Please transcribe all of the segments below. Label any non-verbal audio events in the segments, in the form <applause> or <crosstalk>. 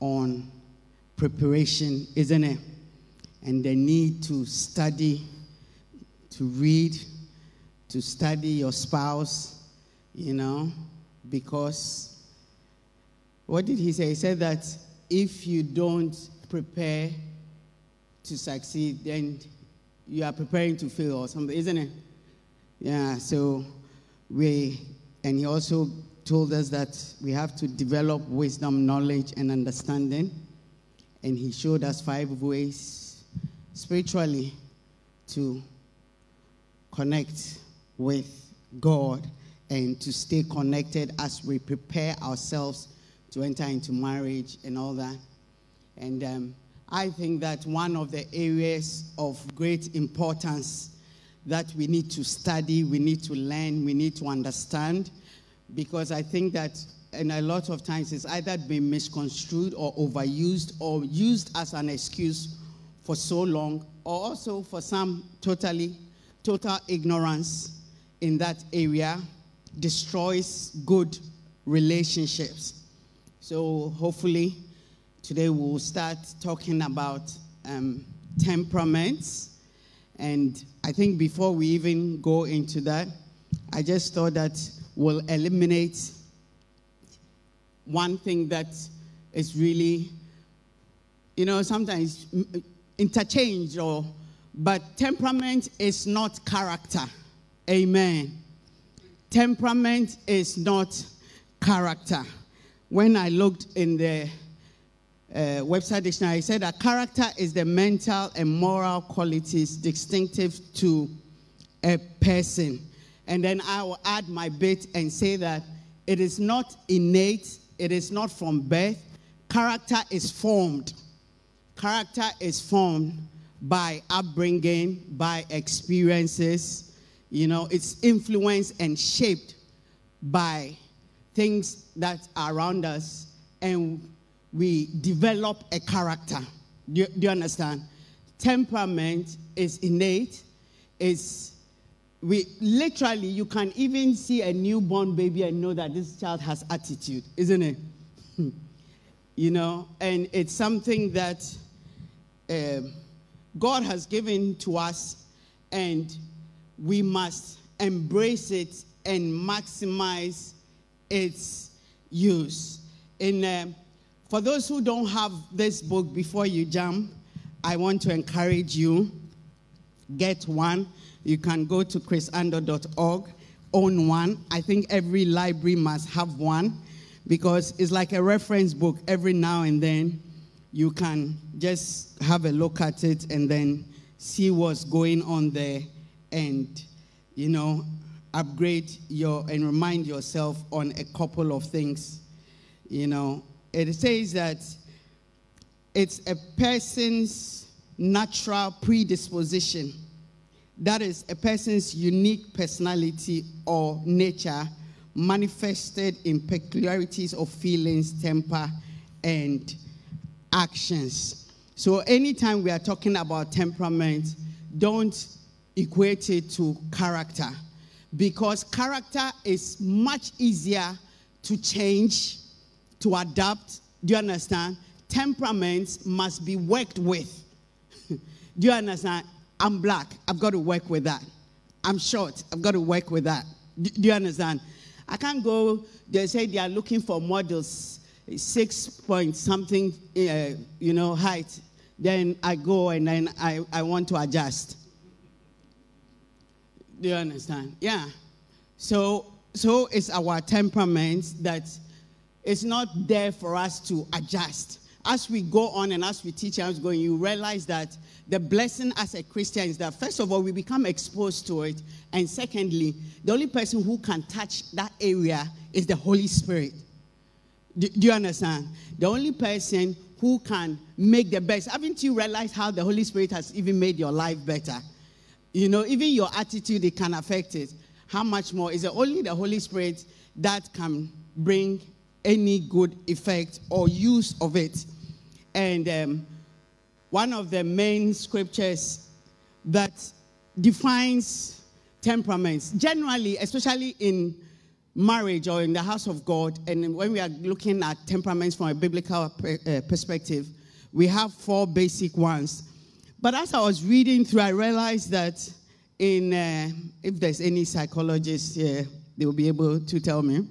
on preparation, isn't it? And the need to study, to read, to study your spouse, you know, because what did he say? He said that if you don't prepare to succeed, then you are preparing to fail or something, isn't it? Yeah, so we, and he also told us that we have to develop wisdom, knowledge, and understanding. And he showed us five ways spiritually to connect with God and to stay connected as we prepare ourselves to enter into marriage and all that. And um, I think that one of the areas of great importance that we need to study, we need to learn, we need to understand, because I think that and a lot of times it's either been misconstrued or overused or used as an excuse for so long, or also for some totally, total ignorance in that area destroys good relationships. So hopefully today we'll start talking about um, temperaments. And I think before we even go into that, I just thought that we'll eliminate one thing that is really, you know, sometimes interchanged or, but temperament is not character. Amen. Temperament is not character. When I looked in the uh, Webster dictionary, it said that character is the mental and moral qualities distinctive to a person. And then I will add my bit and say that it is not innate, it is not from birth. Character is formed. Character is formed by upbringing, by experiences. You know, it's influenced and shaped by things that are around us, and we develop a character. Do you, do you understand? Temperament is innate, is we literally you can even see a newborn baby and know that this child has attitude isn't it? You know and it's something that uh, god has given to us and we must embrace it and maximize its use. In uh, for those who don't have this book before you jump i want to encourage you. Get one you can go to chrisando.org, own one. I think every library must have one because it's like a reference book. Every now and then, you can just have a look at it and then see what's going on there and, you know, upgrade your and remind yourself on a couple of things. You know, it says that it's a person's natural predisposition that is a person's unique personality or nature manifested in peculiarities of feelings, temper, and actions. So, anytime we are talking about temperament, don't equate it to character because character is much easier to change, to adapt. Do you understand? Temperaments must be worked with. <laughs> Do you understand? I'm black. I've got to work with that. I'm short. I've got to work with that. Do, do you understand? I can't go, they say they are looking for models, six point something, uh, you know, height. Then I go and then I, I want to adjust. Do you understand? Yeah. So, so it's our temperament that it's not there for us to adjust. As we go on and as we teach, as going, you realize that the blessing as a Christian is that, first of all, we become exposed to it. And secondly, the only person who can touch that area is the Holy Spirit. Do, do you understand? The only person who can make the best. Haven't you realized how the Holy Spirit has even made your life better? You know, even your attitude, it can affect it. How much more? Is it only the Holy Spirit that can bring any good effect or use of it? And um, one of the main scriptures that defines temperaments, generally, especially in marriage or in the house of God, and when we are looking at temperaments from a biblical uh, perspective, we have four basic ones. But as I was reading through, I realized that in uh, if there's any psychologists here, they will be able to tell me.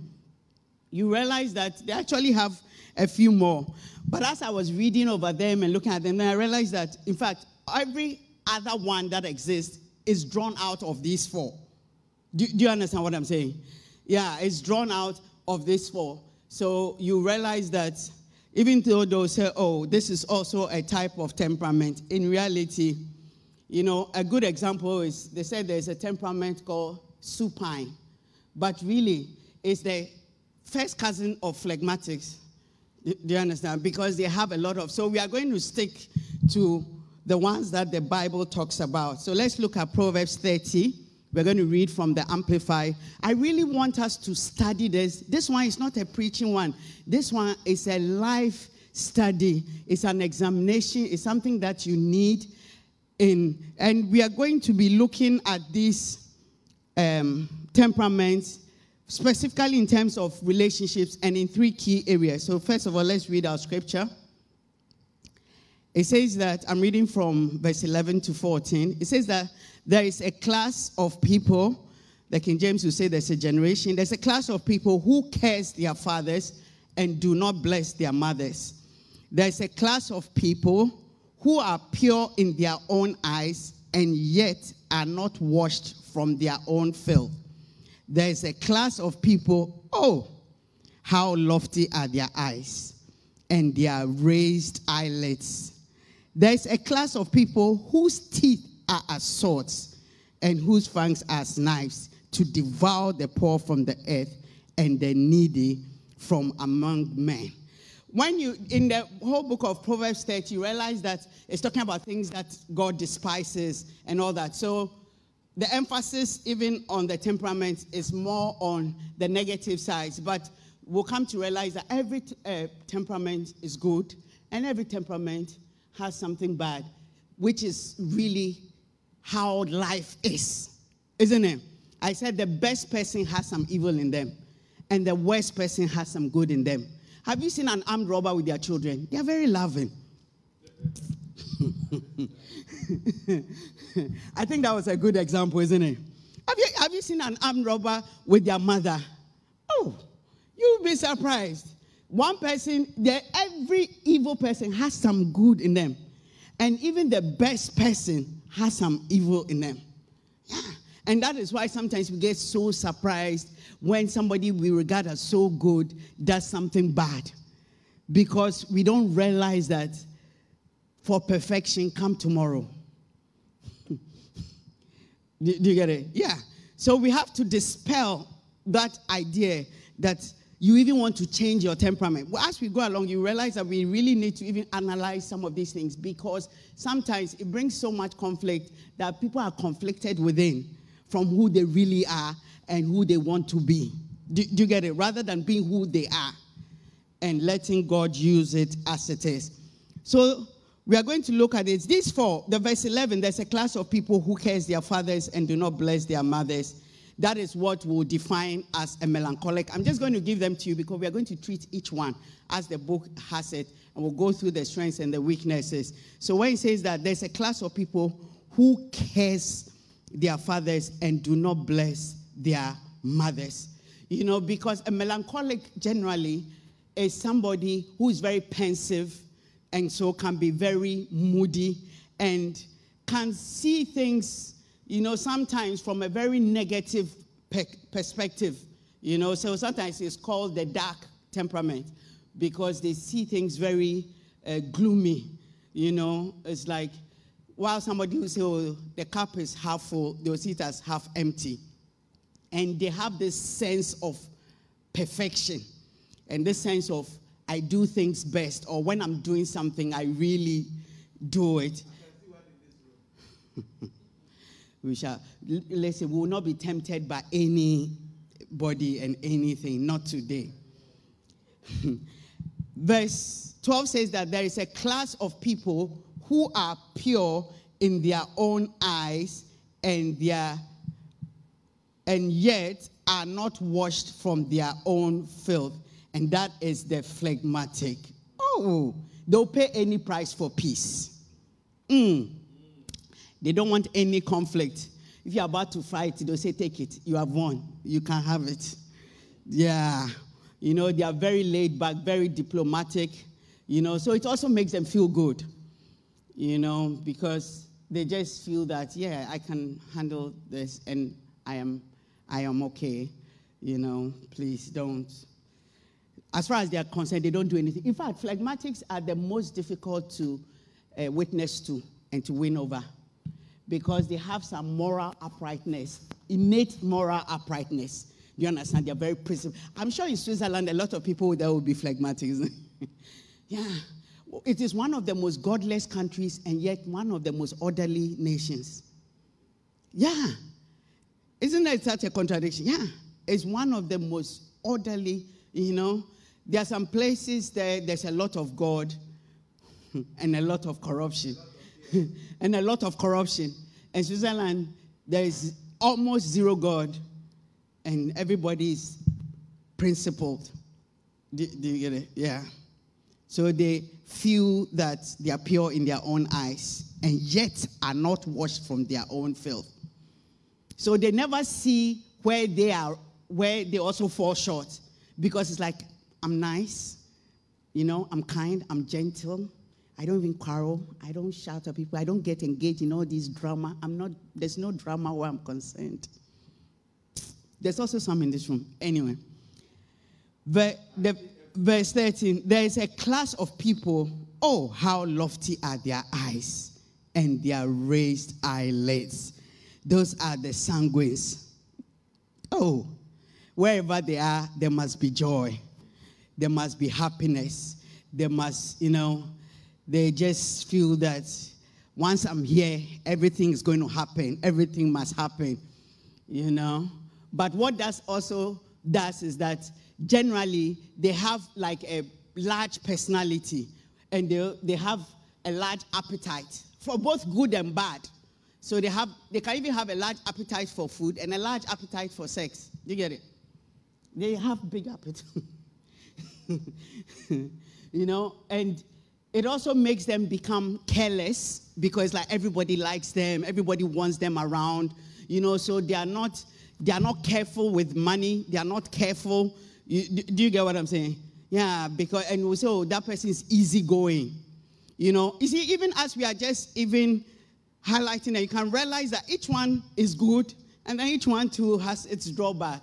You realize that they actually have a few more. But as I was reading over them and looking at them, then I realized that, in fact, every other one that exists is drawn out of these four. Do, do you understand what I'm saying? Yeah, it's drawn out of these four. So you realize that even though they'll say, oh, this is also a type of temperament, in reality, you know, a good example is they said there's a temperament called supine, but really it's the first cousin of phlegmatics. Do you understand? Because they have a lot of. So we are going to stick to the ones that the Bible talks about. So let's look at Proverbs 30. We're going to read from the Amplified. I really want us to study this. This one is not a preaching one, this one is a life study, it's an examination, it's something that you need in. And we are going to be looking at these um, temperaments specifically in terms of relationships and in three key areas. So, first of all, let's read our scripture. It says that, I'm reading from verse 11 to 14. It says that there is a class of people, the King James will say there's a generation, there's a class of people who curse their fathers and do not bless their mothers. There's a class of people who are pure in their own eyes and yet are not washed from their own filth. There's a class of people, oh, how lofty are their eyes and their raised eyelids. There's a class of people whose teeth are as swords and whose fangs are as knives to devour the poor from the earth and the needy from among men. When you, in the whole book of Proverbs 30, you realize that it's talking about things that God despises and all that. So the emphasis, even on the temperament, is more on the negative sides. But we'll come to realize that every uh, temperament is good and every temperament has something bad, which is really how life is, isn't it? I said the best person has some evil in them, and the worst person has some good in them. Have you seen an armed robber with their children? They are very loving. <laughs> <laughs> I think that was a good example, isn't it? Have you, have you seen an armed robber with their mother? Oh, you'll be surprised. One person, every evil person has some good in them. And even the best person has some evil in them. Yeah. And that is why sometimes we get so surprised when somebody we regard as so good does something bad. Because we don't realize that for perfection come tomorrow. Do, do you get it? Yeah. So we have to dispel that idea that you even want to change your temperament. Well, as we go along, you realize that we really need to even analyze some of these things because sometimes it brings so much conflict that people are conflicted within from who they really are and who they want to be. Do, do you get it? Rather than being who they are and letting God use it as it is. So we are going to look at it. This four, the verse 11, there's a class of people who curse their fathers and do not bless their mothers that is what will define as a melancholic. I'm just going to give them to you because we are going to treat each one as the book has it, and we'll go through the strengths and the weaknesses. So when it says that there's a class of people who curse their fathers and do not bless their mothers, you know, because a melancholic generally is somebody who is very pensive and so can be very moody and can see things you know, sometimes from a very negative pe- perspective, you know, so sometimes it's called the dark temperament because they see things very uh, gloomy, you know, it's like while somebody will say, oh, the cup is half full, they'll see it as half empty. And they have this sense of perfection. And this sense of, I do things best, or when I'm doing something, I really do it. <laughs> we shall, say, we will not be tempted by anybody and anything, not today. <laughs> Verse 12 says that there is a class of people who are pure in their own eyes and their and yet are not washed from their own filth, and that is the phlegmatic. Oh, they'll pay any price for peace. Mm. They don't want any conflict. If you're about to fight, they'll say, Take it. You have won. You can have it. Yeah. You know, they are very laid back, very diplomatic. You know, so it also makes them feel good. You know, because they just feel that, yeah, I can handle this and I am I am okay. You know, please don't. As far as they are concerned, they don't do anything. In fact, phlegmatics are the most difficult to uh, witness to and to win over because they have some moral uprightness, innate moral uprightness. Do you understand? They're very principled. I'm sure in Switzerland, a lot of people there will be phlegmatics. <laughs> yeah. It is one of the most godless countries and yet one of the most orderly nations. Yeah. Isn't that such a contradiction? Yeah. It's one of the most orderly, you know. There are some places there, there's a lot of God <laughs> and a lot of corruption. <laughs> and a lot of corruption. In Switzerland, there is almost zero God, and everybody is principled. Do, do you get it? Yeah. So they feel that they are pure in their own eyes, and yet are not washed from their own filth. So they never see where they are, where they also fall short, because it's like, I'm nice, you know, I'm kind, I'm gentle, I don't even quarrel. I don't shout at people. I don't get engaged in all this drama. I'm not, there's no drama where I'm concerned. There's also some in this room. Anyway, the, the, verse 13 there is a class of people, oh, how lofty are their eyes and their raised eyelids. Those are the sanguines. Oh, wherever they are, there must be joy, there must be happiness, there must, you know, they just feel that once I'm here, everything is going to happen. Everything must happen, you know. But what that also does is that generally they have like a large personality and they, they have a large appetite for both good and bad. So they have they can even have a large appetite for food and a large appetite for sex. You get it? They have big appetite. <laughs> <laughs> you know, and it also makes them become careless because like everybody likes them, everybody wants them around, you know, so they are not they are not careful with money, they are not careful. You, do you get what I'm saying? Yeah, because and we say, oh, that person is easygoing. You know, you see, even as we are just even highlighting that, you can realize that each one is good and then each one too has its drawback.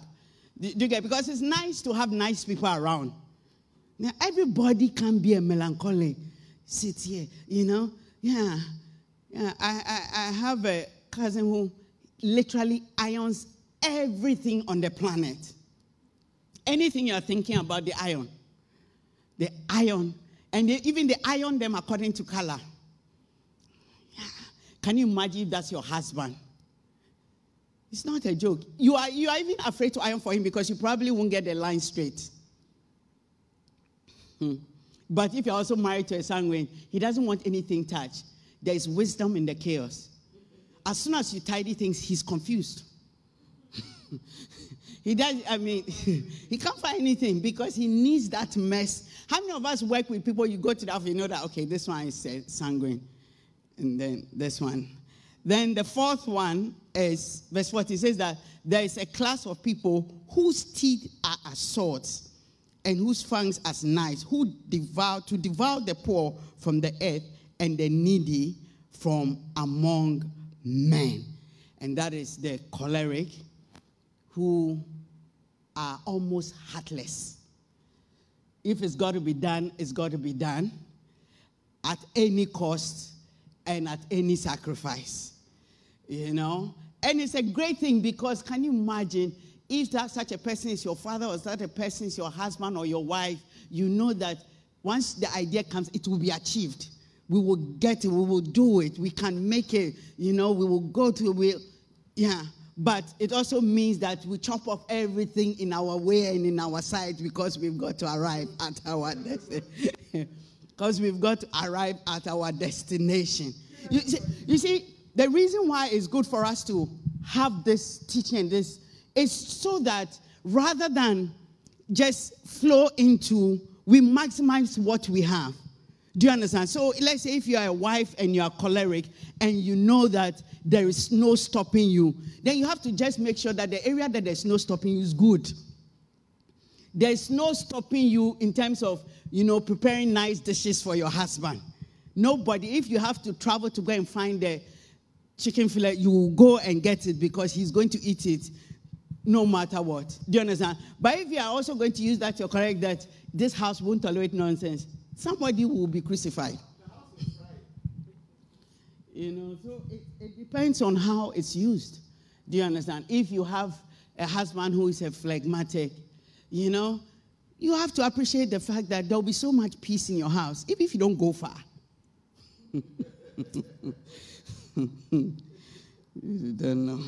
Do, do you get? Because it's nice to have nice people around. Now, everybody can be a melancholic sit here, you know? Yeah. Yeah. I, I, I have a cousin who literally irons everything on the planet. Anything you're thinking about, the iron. The iron. And they, even they iron them according to color. Yeah. Can you imagine if that's your husband? It's not a joke. You are, you are even afraid to iron for him because you probably won't get the line straight. Hmm. But if you're also married to a sanguine, he doesn't want anything touched. There is wisdom in the chaos. As soon as you tidy things, he's confused. <laughs> he does, I mean, <laughs> he can't find anything because he needs that mess. How many of us work with people? You go to the office, you know that, okay, this one is uh, sanguine. And then this one. Then the fourth one is, verse 40 says that there is a class of people whose teeth are as swords and whose fangs as knives, who devour to devour the poor from the earth and the needy from among men. And that is the choleric who are almost heartless. If it's got to be done, it's got to be done at any cost and at any sacrifice. You know? And it's a great thing because can you imagine if that such a person is your father or such a person is your husband or your wife, you know that once the idea comes, it will be achieved. We will get it. We will do it. We can make it. You know, we will go to we, yeah. But it also means that we chop off everything in our way and in our sight because we've got to arrive at our destination. <laughs> because we've got to arrive at our destination. You see, you see, the reason why it's good for us to have this teaching, this it's so that rather than just flow into, we maximize what we have. Do you understand? So let's say if you are a wife and you are choleric and you know that there is no stopping you, then you have to just make sure that the area that there's no stopping you is good. There's no stopping you in terms of, you know, preparing nice dishes for your husband. Nobody, if you have to travel to go and find the chicken fillet, you will go and get it because he's going to eat it no matter what. Do you understand? But if you are also going to use that, you're correct that this house won't tolerate nonsense. Somebody will be crucified. you know, so it, it depends on how it's used. Do you understand? If you have a husband who is a phlegmatic, you know, you have to appreciate the fact that there'll be so much peace in your house, even if you don't go far. <laughs> don't know.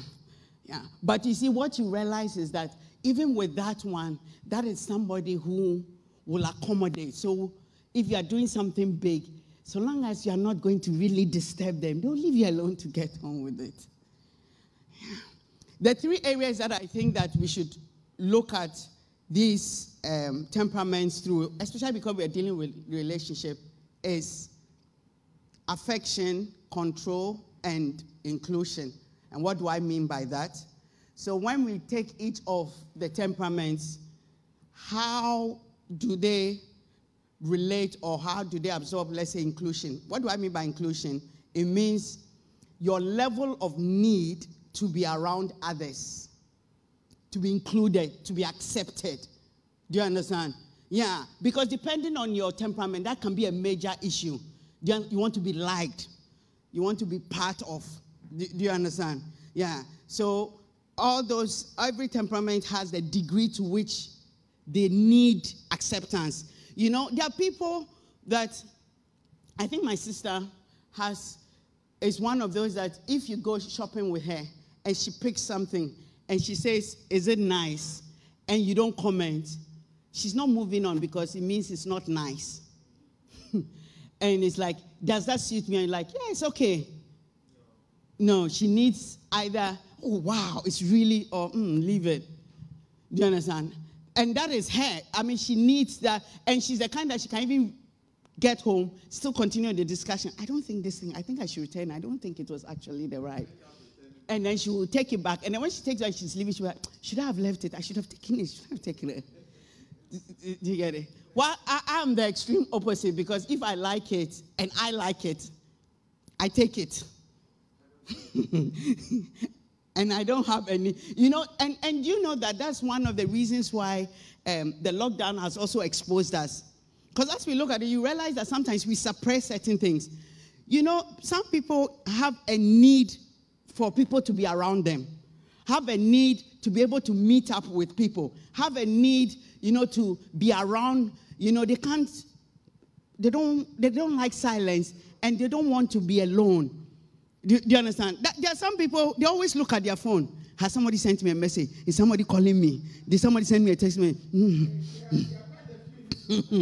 Yeah. But you see, what you realize is that even with that one, that is somebody who will accommodate. So if you are doing something big, so long as you are not going to really disturb them, they'll leave you alone to get on with it. The three areas that I think that we should look at these um, temperaments through, especially because we are dealing with relationship, is affection, control, and inclusion. And what do I mean by that? So when we take each of the temperaments, how do they relate or how do they absorb, let's say, inclusion? What do I mean by inclusion? It means your level of need to be around others, to be included, to be accepted. Do you understand? Yeah, because depending on your temperament, that can be a major issue. You want to be liked, you want to be part of. Do, you understand? Yeah. So all those, every temperament has the degree to which they need acceptance. You know, there are people that I think my sister has is one of those that if you go shopping with her and she picks something and she says, Is it nice? and you don't comment, she's not moving on because it means it's not nice. <laughs> and it's like, Does that suit me? And like, Yeah, it's okay. No, she needs either, oh, wow, it's really, or mm, leave it. Do you understand? And that is her. I mean, she needs that. And she's the kind that she can even get home, still continue the discussion. I don't think this thing, I think I should return. I don't think it was actually the right. And then she will take it back. And then when she takes it she's leaving, she'll be like, should I have left it? I should have taken it. Should I have taken it? Do you get it? Well, I, am the extreme opposite because if I like it and I like it, I take it. <laughs> and I don't have any, you know, and, and you know that that's one of the reasons why um, the lockdown has also exposed us. Because as we look at it, you realize that sometimes we suppress certain things. You know, some people have a need for people to be around them, have a need to be able to meet up with people, have a need, you know, to be around, you know, they can't, they don't, they don't like silence and they don't want to be alone. Do, do you understand? There are some people, they always look at their phone. Has somebody sent me a message? Is somebody calling me? Did somebody send me a text? message? <laughs> Mm.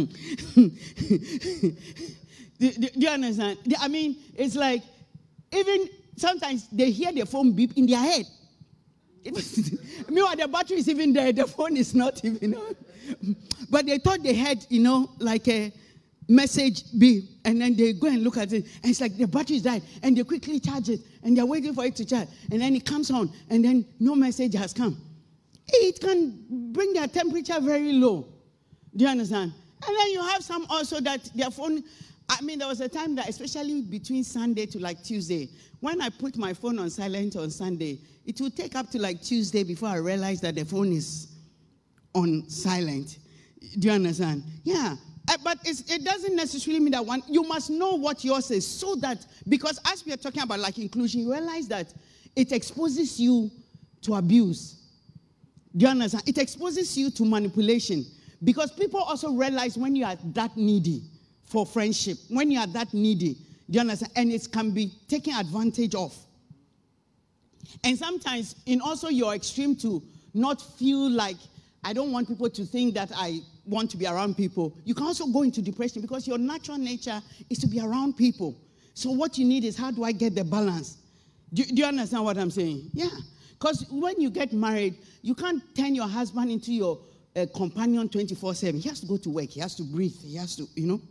do, do, you understand? I mean, it's like even sometimes they hear their phone beep in their head. <laughs> Meanwhile, the battery is even there, the phone is not even on. But they thought they had, you know, like a message be and then they go and look at it and it's like the battery is died and they quickly charge it and they're waiting for it to charge and then it comes on and then no message has come. It can bring their temperature very low. Do you understand? And then you have some also that their phone i mean there was a time that especially between sunday to like tuesday when i put my phone on silent on sunday it will take up to like tuesday before i realize that the phone is on silent. Do you understand? Yeah uh, but it doesn't necessarily mean that one, you must know what yours is so that, because as we are talking about like inclusion, you realize that it exposes you to abuse. Do you understand? It exposes you to manipulation because people also realize when you are that needy for friendship, when you are that needy, do you understand? And it can be taken advantage of. And sometimes, in also your extreme to not feel like I don't want people to think that I want to be around people. You can also go into depression because your natural nature is to be around people. So what you need is how do I get the balance? Do, do you understand what I'm saying? Yeah. Because when you get married, you can't turn your husband into your uh, companion 24 7. He has to go to work, he has to breathe, he has to, you know.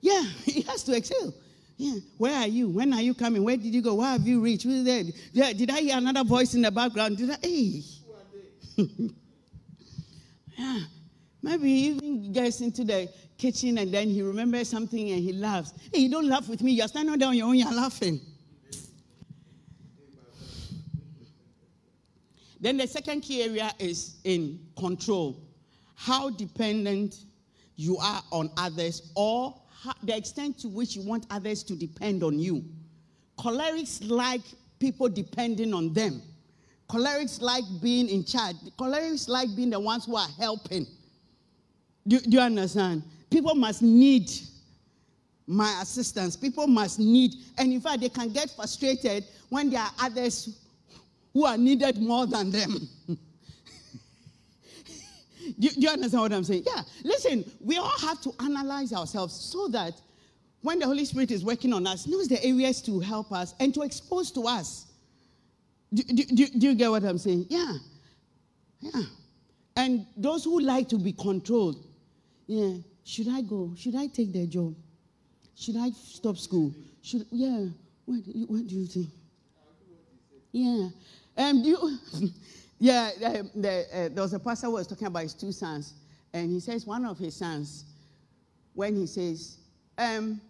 Yeah, <laughs> he has to excel. Yeah. Where are you? When are you coming? Where did you go? Where have you reached? Who's there? Yeah, did I hear another voice in the background? Did I? Hey. <laughs> yeah. <sighs> Maybe he even gets into the kitchen and then he remembers something and he laughs. Hey, you don't laugh with me. You're standing there on your own, you're laughing. Then the second key area is in control. How dependent you are on others or the extent to which you want others to depend on you. Cholerics like people depending on them. Cholerics like being in charge. Cholerics like being the ones who are helping. Do, do you understand? People must need my assistance. People must need, and in fact, they can get frustrated when there are others who are needed more than them. <laughs> Do, do, you understand what I'm saying? Yeah. Listen, we all have to analyze ourselves so that when the Holy Spirit is working on us, knows the areas to help us and to expose to us. Do, do, do, you get what I'm saying? Yeah. Yeah. And those who like to be controlled, yeah, should I go? Should I take their job? Should I stop school? Should yeah? What, what do you think? Yeah. Um, do you, <laughs> Yeah, the, the, uh, there was a pastor who was talking about his two sons, and he says one of his sons, when he says, um,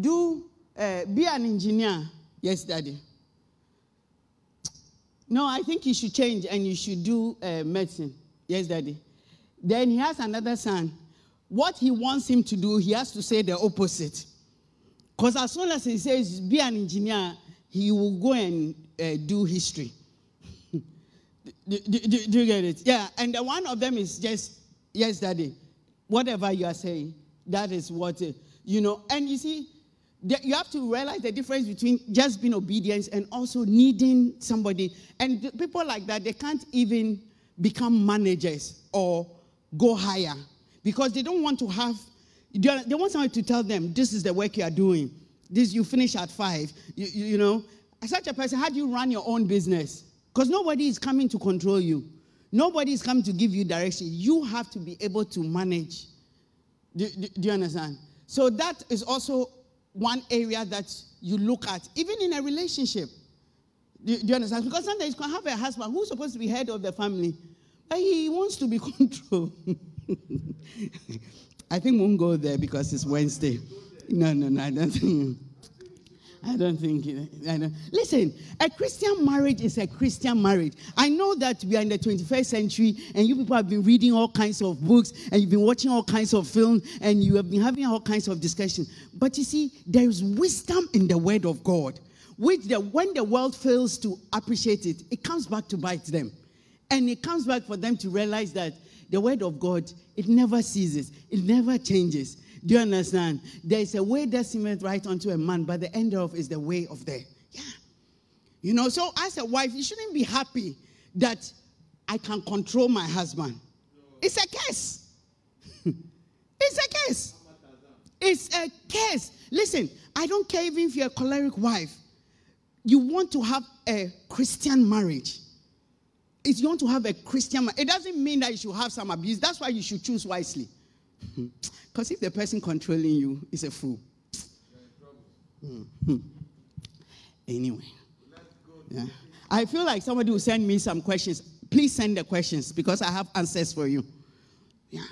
"Do uh, be an engineer," yes, daddy. No, I think you should change and you should do uh, medicine. Yes, daddy. Then he has another son. What he wants him to do, he has to say the opposite. Because as soon as he says, be an engineer, he will go and uh, do history. <laughs> Do, do, do, you get it? Yeah, and the one of them is just, yes, daddy, whatever you are saying, that is what, uh, you know. And you see, you have to realize the difference between just being obedient and also needing somebody. And people like that, they can't even become managers or go higher because they don't want to have, they want someone to tell them, this is the work you are doing. This, you finish at five. You, you, you know, such a person, how do you run your own business? Because nobody is coming to control you. Nobody is coming to give you direction. You have to be able to manage. Do, do, do, you understand? So that is also one area that you look at, even in a relationship. Do, do you understand? Because sometimes you can have a husband who's supposed to be head of the family, but he wants to be <laughs> controlled. <laughs> I think we won't go there because it's Wednesday. No, no, no, I don't think. I don't think. I don't. Listen, a Christian marriage is a Christian marriage. I know that we are in the 21st century, and you people have been reading all kinds of books, and you've been watching all kinds of films, and you have been having all kinds of discussions. But you see, there is wisdom in the Word of God, which the, when the world fails to appreciate it, it comes back to bite them, and it comes back for them to realize that the Word of God it never ceases, it never changes. Do you understand? There is a way that seemeth right unto a man, but the end of is the way of the. Yeah. You know, so as a wife, you shouldn't be happy that I can control my husband. It's a curse. <laughs> it's a curse. It's a curse. Listen, I don't care even if you're a choleric wife. You want to have a Christian marriage. If you want to have a Christian it doesn't mean that you should have some abuse. That's why you should choose wisely. Because if the person controlling you is a fool. Mm-hmm. Anyway. Yeah. I feel like somebody will send me some questions. Please send the questions because I have answers for you. Yeah.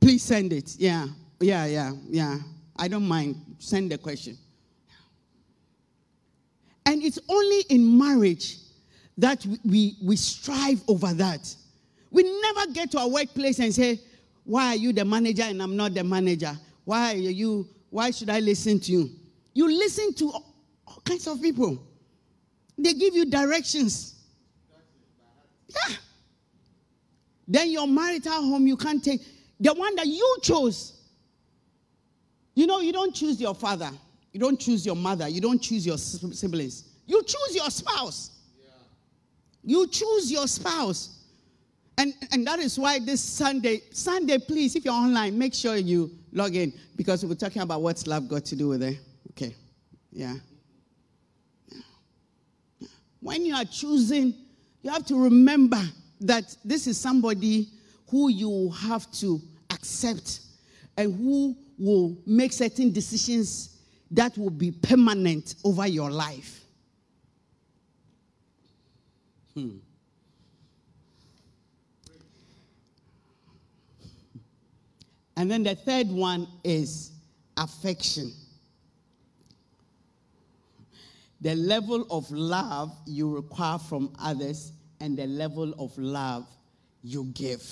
Please send it. Yeah. Yeah, yeah, yeah. I don't mind. Send the question. And it's only in marriage that we, we strive over that. We never get to our workplace and say, why are you the manager and I'm not the manager? Why are you, why should I listen to you? You listen to all, kinds of people. They give you directions. Yeah. Then your marital home, you can't take the one that you chose. You know, you don't choose your father, you don't choose your mother, you don't choose your siblings. You choose your spouse. Yeah. You choose your spouse. And, and that is why this Sunday, Sunday, please, if you're online, make sure you log in because we're talking about what's love got to do with it. Okay. Yeah. when you are choosing, you have to remember that this is somebody who you have to accept and who will make certain decisions that will be permanent over your life. Hmm. And then the third one is affection. The level of love you require from others and the level of love you give.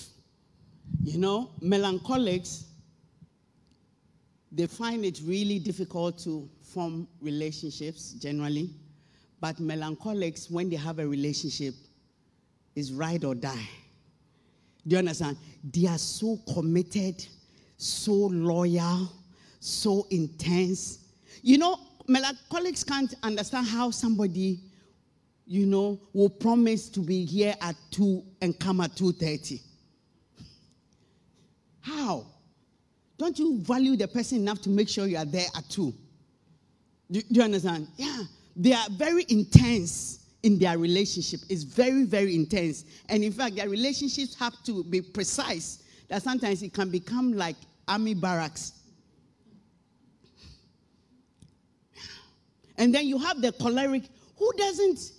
You know, melancholics, they find it really difficult to form relationships generally. But melancholics, when they have a relationship, is ride or die. Do you understand? They are so committed, so loyal, so intense. You know, melancholics can't understand how somebody, you know, will promise to be here at 2 and come at 2.30. How? Don't you value the person enough to make sure you are there at 2? Do, do you understand? Yeah. They are very intense in their relationship. It's very, very intense. And in fact, their relationships have to be precise that sometimes it can become like army barracks. And then you have the choleric who doesn't,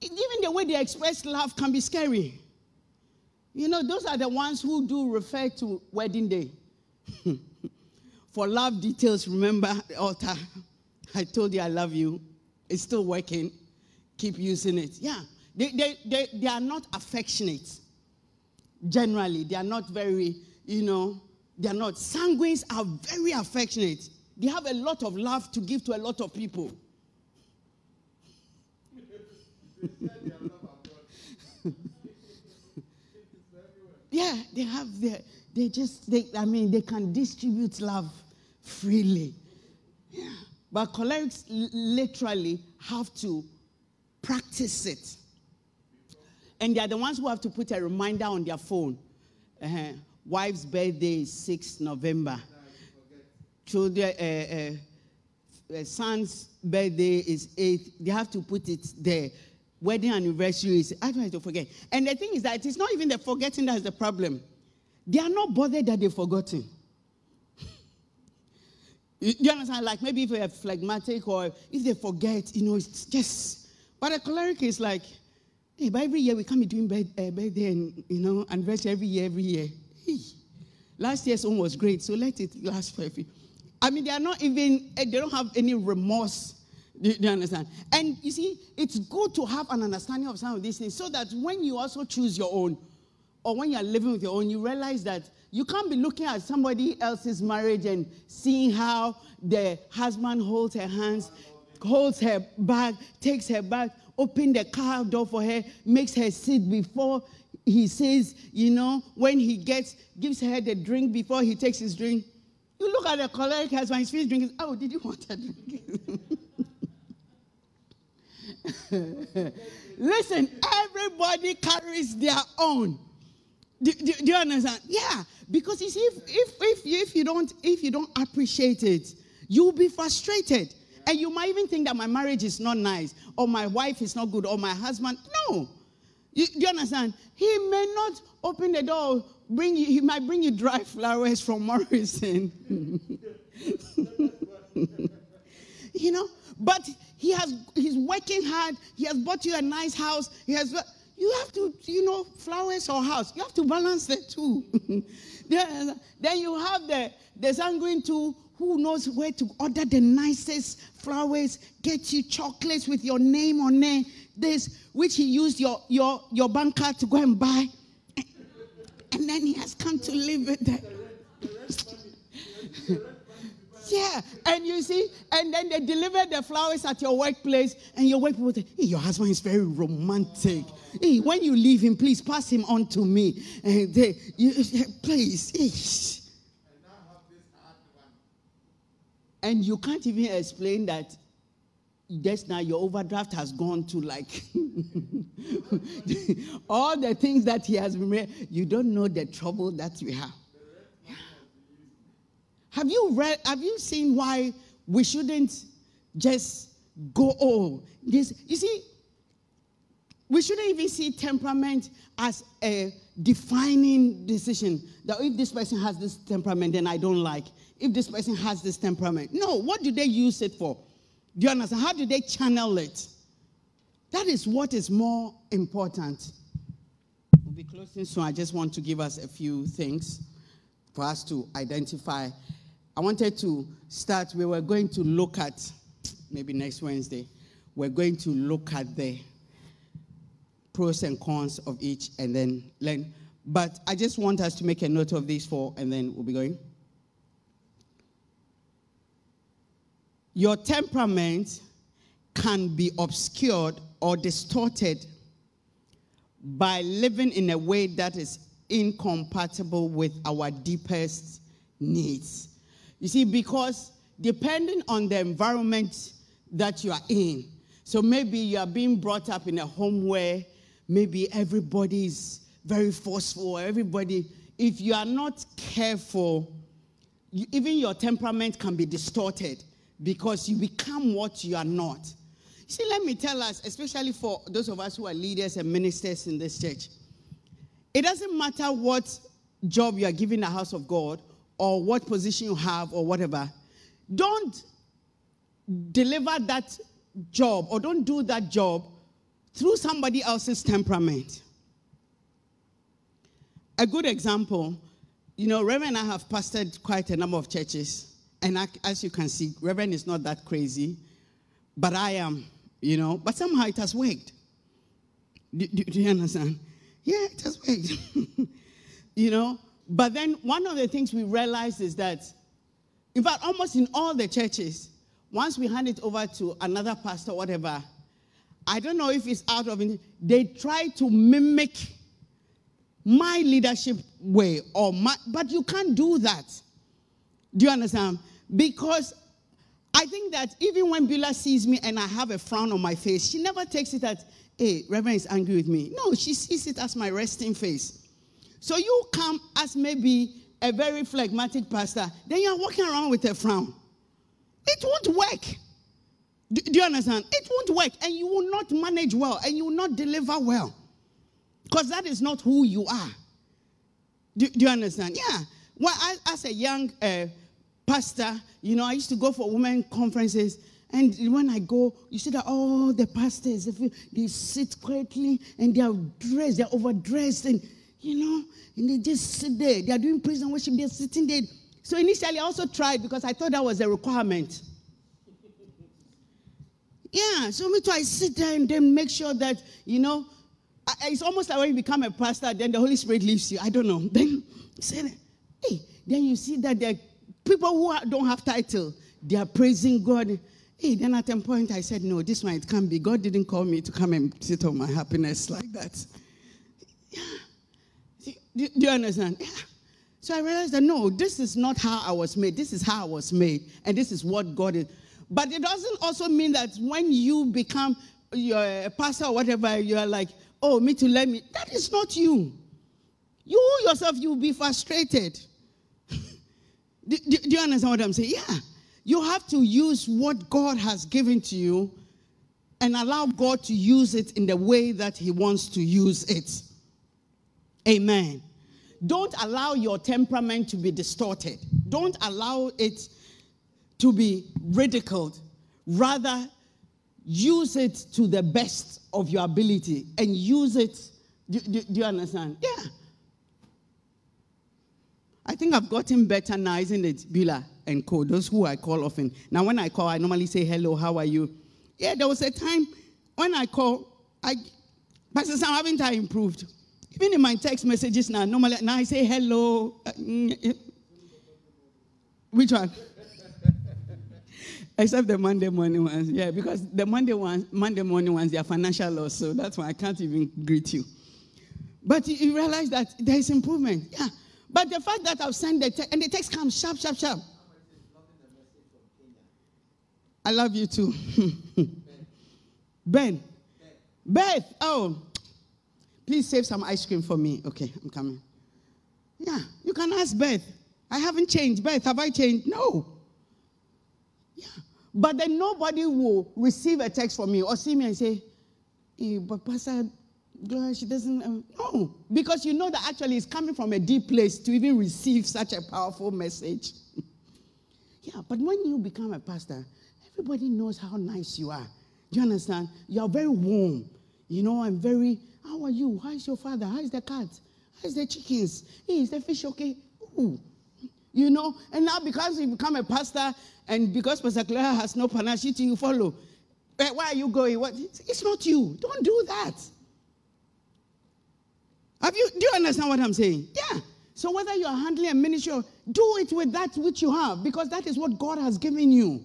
even the way they express love can be scary. You know, those are the ones who do refer to wedding day. <laughs> For love details, remember the altar. I told you I love you. It's still working. Keep using it. Yeah. They, they, they, they are not affectionate. Generally, they are not very, you know, they are not. Sanguines are very affectionate. They have a lot of love to give to a lot of people. <laughs> yeah, they have their, they just, they, I mean, they can distribute love freely. Yeah. But cholerics literally have to practice it. And they are the ones who have to put a reminder on their phone. Uh-huh. Wife's birthday is 6 November. Children, uh, uh, son's birthday is 8. They have to put it there. Wedding anniversary is, I don't have to forget. And the thing is that it's not even the forgetting that's the problem. They are not bothered that they've forgotten. <laughs> you, you understand? Like maybe if they're phlegmatic or if they forget, you know, it's just. But a choleric is like, hey, but every year we come be doing birthday and, you know, anniversary every year, every year. Hey. Last year's one was great, so let it last for a few. I mean, they are not even, eh, they don't have any remorse. Do you understand? And you see, it's good to have an understanding of some of these things so that when you also choose your own, or when you're living with your own, you realize that you can't be looking at somebody else's marriage and seeing how the husband holds her hands, holds her back, takes her bag, open the car door for her, makes her sit before he says, you know, when he gets, gives her the drink before he takes his drink. You look at the choleric husband, he's finished drinking. Oh, did you want a drink? <laughs> Listen, everybody carries their own. Do, do, do, you understand? Yeah, because you if, if, if, if, you don't, if you don't appreciate it, you'll be frustrated. And you might even think that my marriage is not nice, or my wife is not good, or my husband. No. You, do you understand? He may not open the door, bring you, he might bring you dry <laughs> flowers from Morrison. <laughs> you know, but he has he's working hard, he has bought you a nice house, he has you have to, you know, flowers or house. You have to balance the two. <laughs> then you have the, the sanguine too, who knows where to order the nicest flowers, get you chocolates with your name on it, this, which he used your, your, your bank card to go and buy. And then he has come to live with that. <laughs> Yeah, and you see, and then they deliver the flowers at your workplace, and your work people say, hey, your husband is very romantic. Hey, when you leave him, please pass him on to me. And they, you, please. And you can't even explain that just now your overdraft has gone to like <laughs> all the things that he has been. You don't know the trouble that we have. Have you read, have you seen why we shouldn't just go, oh, this? You see, we shouldn't even see temperament as a defining decision that if this person has this temperament, then I don't like. If this person has this temperament. No, what do they use it for? Do you understand? How do they channel it? That is what is more important. We'll be closing soon. I just want to give us a few things for us to identify. I wanted to start, we were going to look at, maybe next Wednesday, we're going to look at the pros and cons of each and then learn. But I just want us to make a note of these four and then we'll be going. Your temperament can be obscured or distorted by living in a way that is incompatible with our deepest needs. You see, because depending on the environment that you are in, so maybe you are being brought up in a home where maybe everybody is very forceful, everybody, if you are not careful, you, even your temperament can be distorted because you become what you are not. See, let me tell us, especially for those of us who are leaders and ministers in this church, it doesn't matter what job you are given the house of God or what position you have or whatever. Don't deliver that job or don't do that job through somebody else's temperament. A good example, you know, Reverend and I have pastored quite a number of churches, and I, as you can see, Reverend is not that crazy, but I am, you know, but somehow it has worked. Do, do, do you understand? Yeah, it has worked. <laughs> you know, but then one of the things we realized is that, in fact, almost in all the churches, once we hand it over to another pastor, whatever, I don't know if it's out of they try to mimic my leadership way or my, but you can't do that. Do you understand? Because I think that even when Billa sees me and I have a frown on my face, she never takes it as, hey, Reverend is angry with me. No, she sees it as my resting face. So you come as maybe a very phlegmatic pastor, then you're walking around with a frown. It won't work. Do, do, you understand? It won't work, and you will not manage well, and you will not deliver well, because that is not who you are. Do, do you understand? Yeah. Well, I, as a young uh, pastor, you know, I used to go for women conferences, and when I go, you see that all the pastors they sit quietly and they are dressed, they're overdressed, and you know, and they just sit there. They are doing praise and worship. They're sitting there. So initially, I also tried because I thought that was a requirement. Yeah, so me too. I sit there and then make sure that, you know, it's almost like when you become a pastor, then the Holy Spirit leaves you. I don't know. <laughs> Then say, hey, then you see that there are people who don't have title, they are praising God. Hey, then at a point I said, no, this one it can't be. God didn't call me to come and sit on my happiness like that. Yeah. Do, do you understand? Yeah. So I realized that no, this is not how I was made. This is how I was made. And this is what God is. But it doesn't also mean that when you become you're a pastor or whatever, you're like, oh, me to let me. That is not you. You yourself, you'll be frustrated. Do, do, you understand what I'm saying? Yeah. You have to use what God has given to you and allow God to use it in the way that He wants to use it. Amen. Don't allow your temperament to be distorted. Don't allow it to be ridiculed. Rather, use it to the best of your ability and use it. Do, do, do, you understand? Yeah. I think I've gotten better now, isn't it, Bila and Co? Those who I call often. Now, when I call, I normally say, hello, how are you? Yeah, there was a time when I call, I, Pastor Sam, haven't I improved? Even in my text messages now, normally, now I say hello. Uh, which one? <laughs> Except the Monday morning ones. Yeah, because the Monday ones, Monday morning ones, they are financial loss, so that's why I can't even greet you. But you, realize that there is improvement. Yeah. But the fact that I've sent the text, and the text comes sharp, sharp, sharp. I love you too. <laughs> ben. Beth. Oh. Please save some ice cream for me. Okay, I'm coming. Yeah, you can ask Beth. I haven't changed. Beth, have I changed? No. Yeah. But then nobody will receive a text from me or see me and say, hey, but Pastor, girl, she doesn't. Um, no, because you know that actually it's coming from a deep place to even receive such a powerful message. <laughs> yeah, but when you become a pastor, everybody knows how nice you are. Do you understand? You are very warm. You know, I'm very. How are you? How is your father? How is the cat? How is the chickens? Hey, is the fish okay? Ooh. You know, and now because you become a pastor and because Pastor Claire has no panache you follow, where are you going? What? It's not you. Don't do that. Have you, do you understand what I'm saying? Yeah. So whether you're handling a ministry, do it with that which you have because that is what God has given you.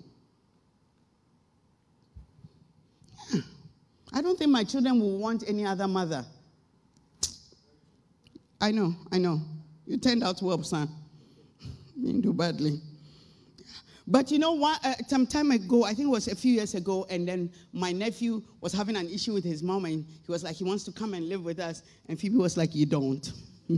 Yeah. I don't think my children will want any other mother. I know, I know. You turned out well, son. <laughs> You didn't do badly. But you know what? Uh, some time ago, I think it was a few years ago, and then my nephew was having an issue with his mom, and he was like, he wants to come and live with us. And Phoebe was like, you don't. <laughs>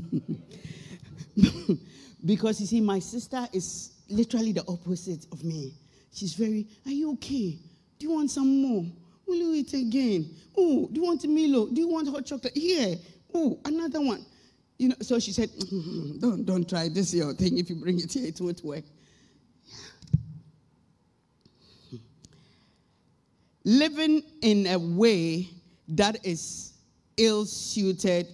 because you see, my sister is literally the opposite of me. She's very, are you okay? Do you want some more? Will you eat again? Oh, do you want Milo? Do you want hot chocolate? Here. Oh, another one. You know, so she said, <laughs> don't, don't try this your thing. If you bring it here, it won't work. Living in a way that is ill suited,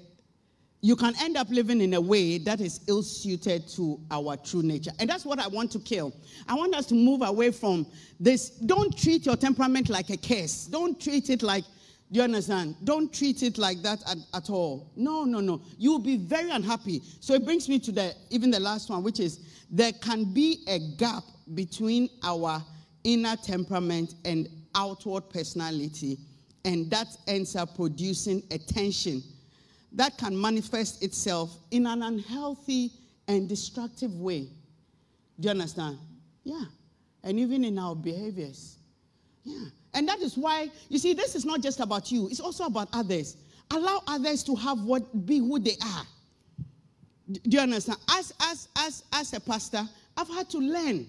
you can end up living in a way that is ill suited to our true nature. And that's what I want to kill. I want us to move away from this. Don't treat your temperament like a curse. Don't treat it like, do you understand? Don't treat it like that at, at all. No, no, no. You will be very unhappy. So it brings me to the even the last one, which is there can be a gap between our inner temperament and outward personality, and that ends up producing a tension that can manifest itself in an unhealthy and destructive way. Do you understand? Yeah. And even in our behaviors. Yeah. And that is why, you see, this is not just about you, it's also about others. Allow others to have what be who they are. Do you understand? As as as as a pastor, I've had to learn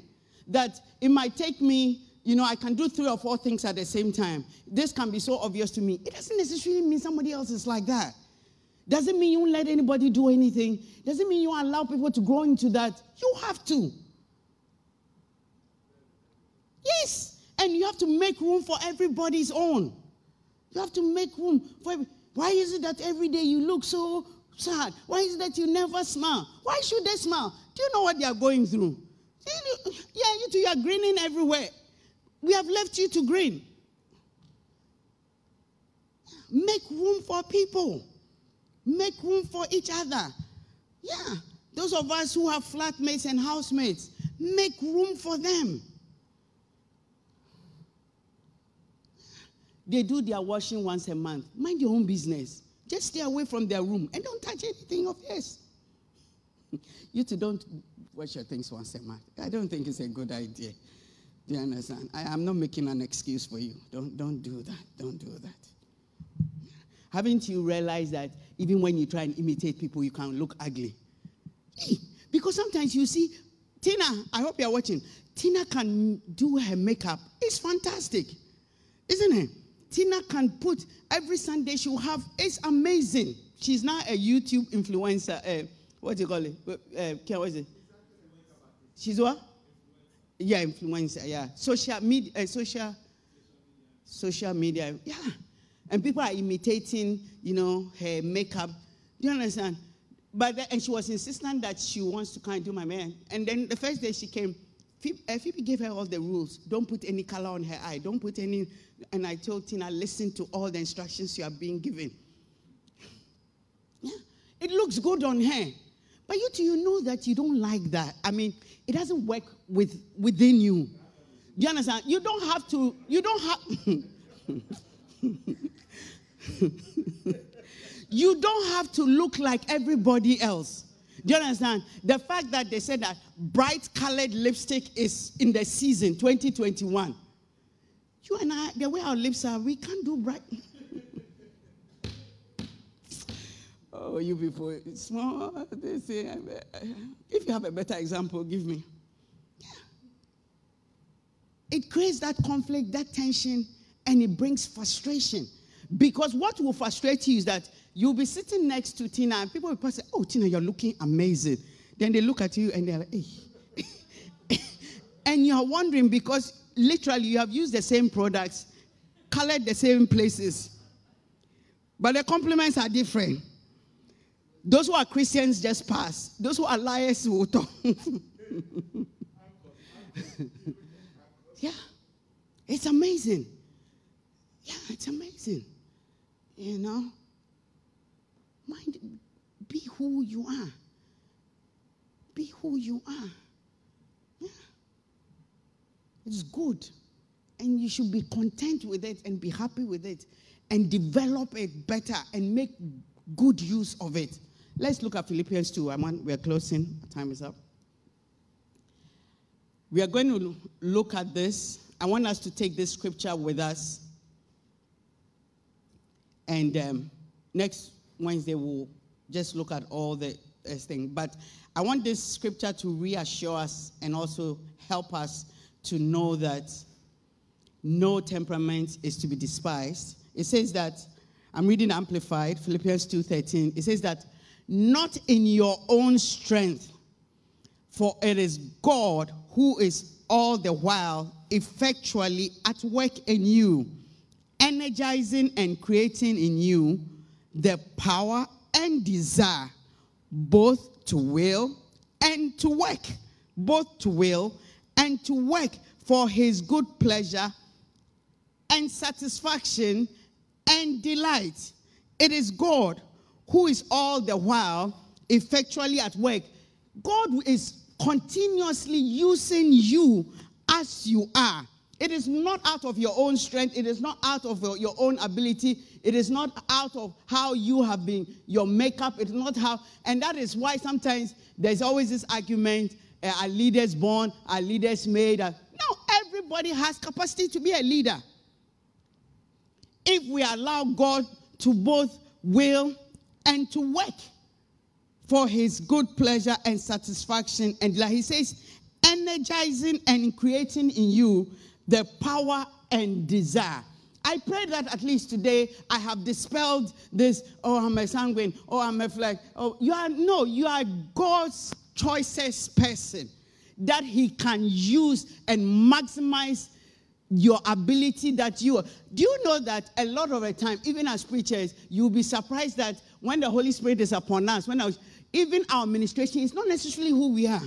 that it might take me you know, I can do three or four things at the same time. This can be so obvious to me. It doesn't necessarily mean somebody else is like that. Doesn't mean you let anybody do anything. Doesn't mean you allow people to grow into that. You have to. Yes. And you have to make room for everybody's own. You have to make room for every- Why is it that every day you look so sad? Why is it that you never smile? Why should they smile? Do you know what they are going through? Yeah, you two, you are grinning everywhere. We have left you to grin. Make room for people. Make room for each other. Yeah. Those of us who have flatmates and housemates, make room for them. They do their washing once a month. Mind your own business. Just stay away from their room and don't touch anything of theirs. <laughs> you two don't wash your things once a month. I don't think it's a good idea. Do you understand? I am not making an excuse for you. Don't, don't do that. Don't do that. Haven't you realized that even when you try and imitate people, you can look ugly? Because sometimes you see, Tina, I hope you're watching. Tina can do her makeup. It's fantastic, isn't it? Tina can put every Sunday she'll have, it's amazing. She's now a YouTube influencer. Uh, what do you call it? Uh, what is it? She's what? Yeah, influencer. Yeah, social media. Uh, social. Social media. Yeah, and people are imitating. You know her makeup. Do you understand? But then, and she was insistent that she wants to kind of do my man. And then the first day she came, Phoebe, uh, Phoebe gave her all the rules. Don't put any color on her eye. Don't put any. And I told Tina, listen to all the instructions you are being given. Yeah, it looks good on her. But you you know that you don't like that. I mean, it doesn't work with within you. Do you understand? You don't have to, you don't have <laughs> you don't have to look like everybody else. Do you understand? The fact that they said that bright colored lipstick is in the season 2021. You and I, the way our lips are, we can't do bright. Oh, you people, small. They say, if you have a better example, give me. It creates that conflict, that tension, and it brings frustration. Because what will frustrate you is that you'll be sitting next to Tina, and people will say, Oh, Tina, you're looking amazing. Then they look at you and they're like, Hey. <laughs> and you're wondering because literally you have used the same products, colored the same places, but the compliments are different. Those who are Christians just pass, those who are liars will talk. <laughs> yeah, it's amazing. Yeah, it's amazing. You know, mind, be who you are. Be who you are. Yeah, it's good, and you should be content with it and be happy with it, and develop it better and make good use of it. Let's look at Philippians 2. I'm we're closing. Time is up. We are going to look at this. I want us to take this scripture with us. And um, next Wednesday, we'll just look at all the this thing. But I want this scripture to reassure us and also help us to know that no temperament is to be despised. It says that, I'm reading Amplified, Philippians 2.13. It says that, not in your own strength, for it is God who is all the while effectually at work in you, energizing and creating in you the power and desire both to will and to work, both to will and to work for his good pleasure and satisfaction and delight. It is God who is all the while effectually at work. God is continuously using you as you are. It is not out of your own strength. It is not out of your own ability. It is not out of how you have been, your makeup. It's not how, and that is why sometimes there's always this argument uh, are leaders born, are leaders made. Uh, no, everybody has capacity to be a leader. If we allow God to both will and to work for his good pleasure and satisfaction. And like he says, energizing and creating in you the power and desire. I pray that at least today I have dispelled this, oh, I'm a sanguine, oh, I'm a flag. Oh, you are, no, you are God's choicest person that he can use and maximize your ability that you are. Do you know that a lot of the time, even as preachers, you'll be surprised that when the Holy Spirit is upon us, when was, even our administration is not necessarily who we are.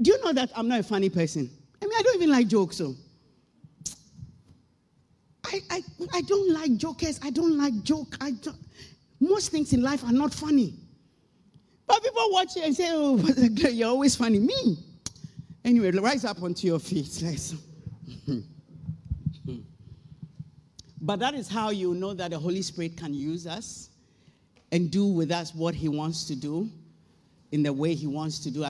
Do you know that I'm not a funny person? I mean, I don't even like jokes, so. I, I, I don't like jokers. I don't like joke. I don't, most things in life are not funny. But people watch it and say, oh, <laughs> you're always funny. Me. Anyway, rise up onto your feet. Let's. But that is how you know that the Holy Spirit can use us and do with us what he wants to do in the way he wants to do.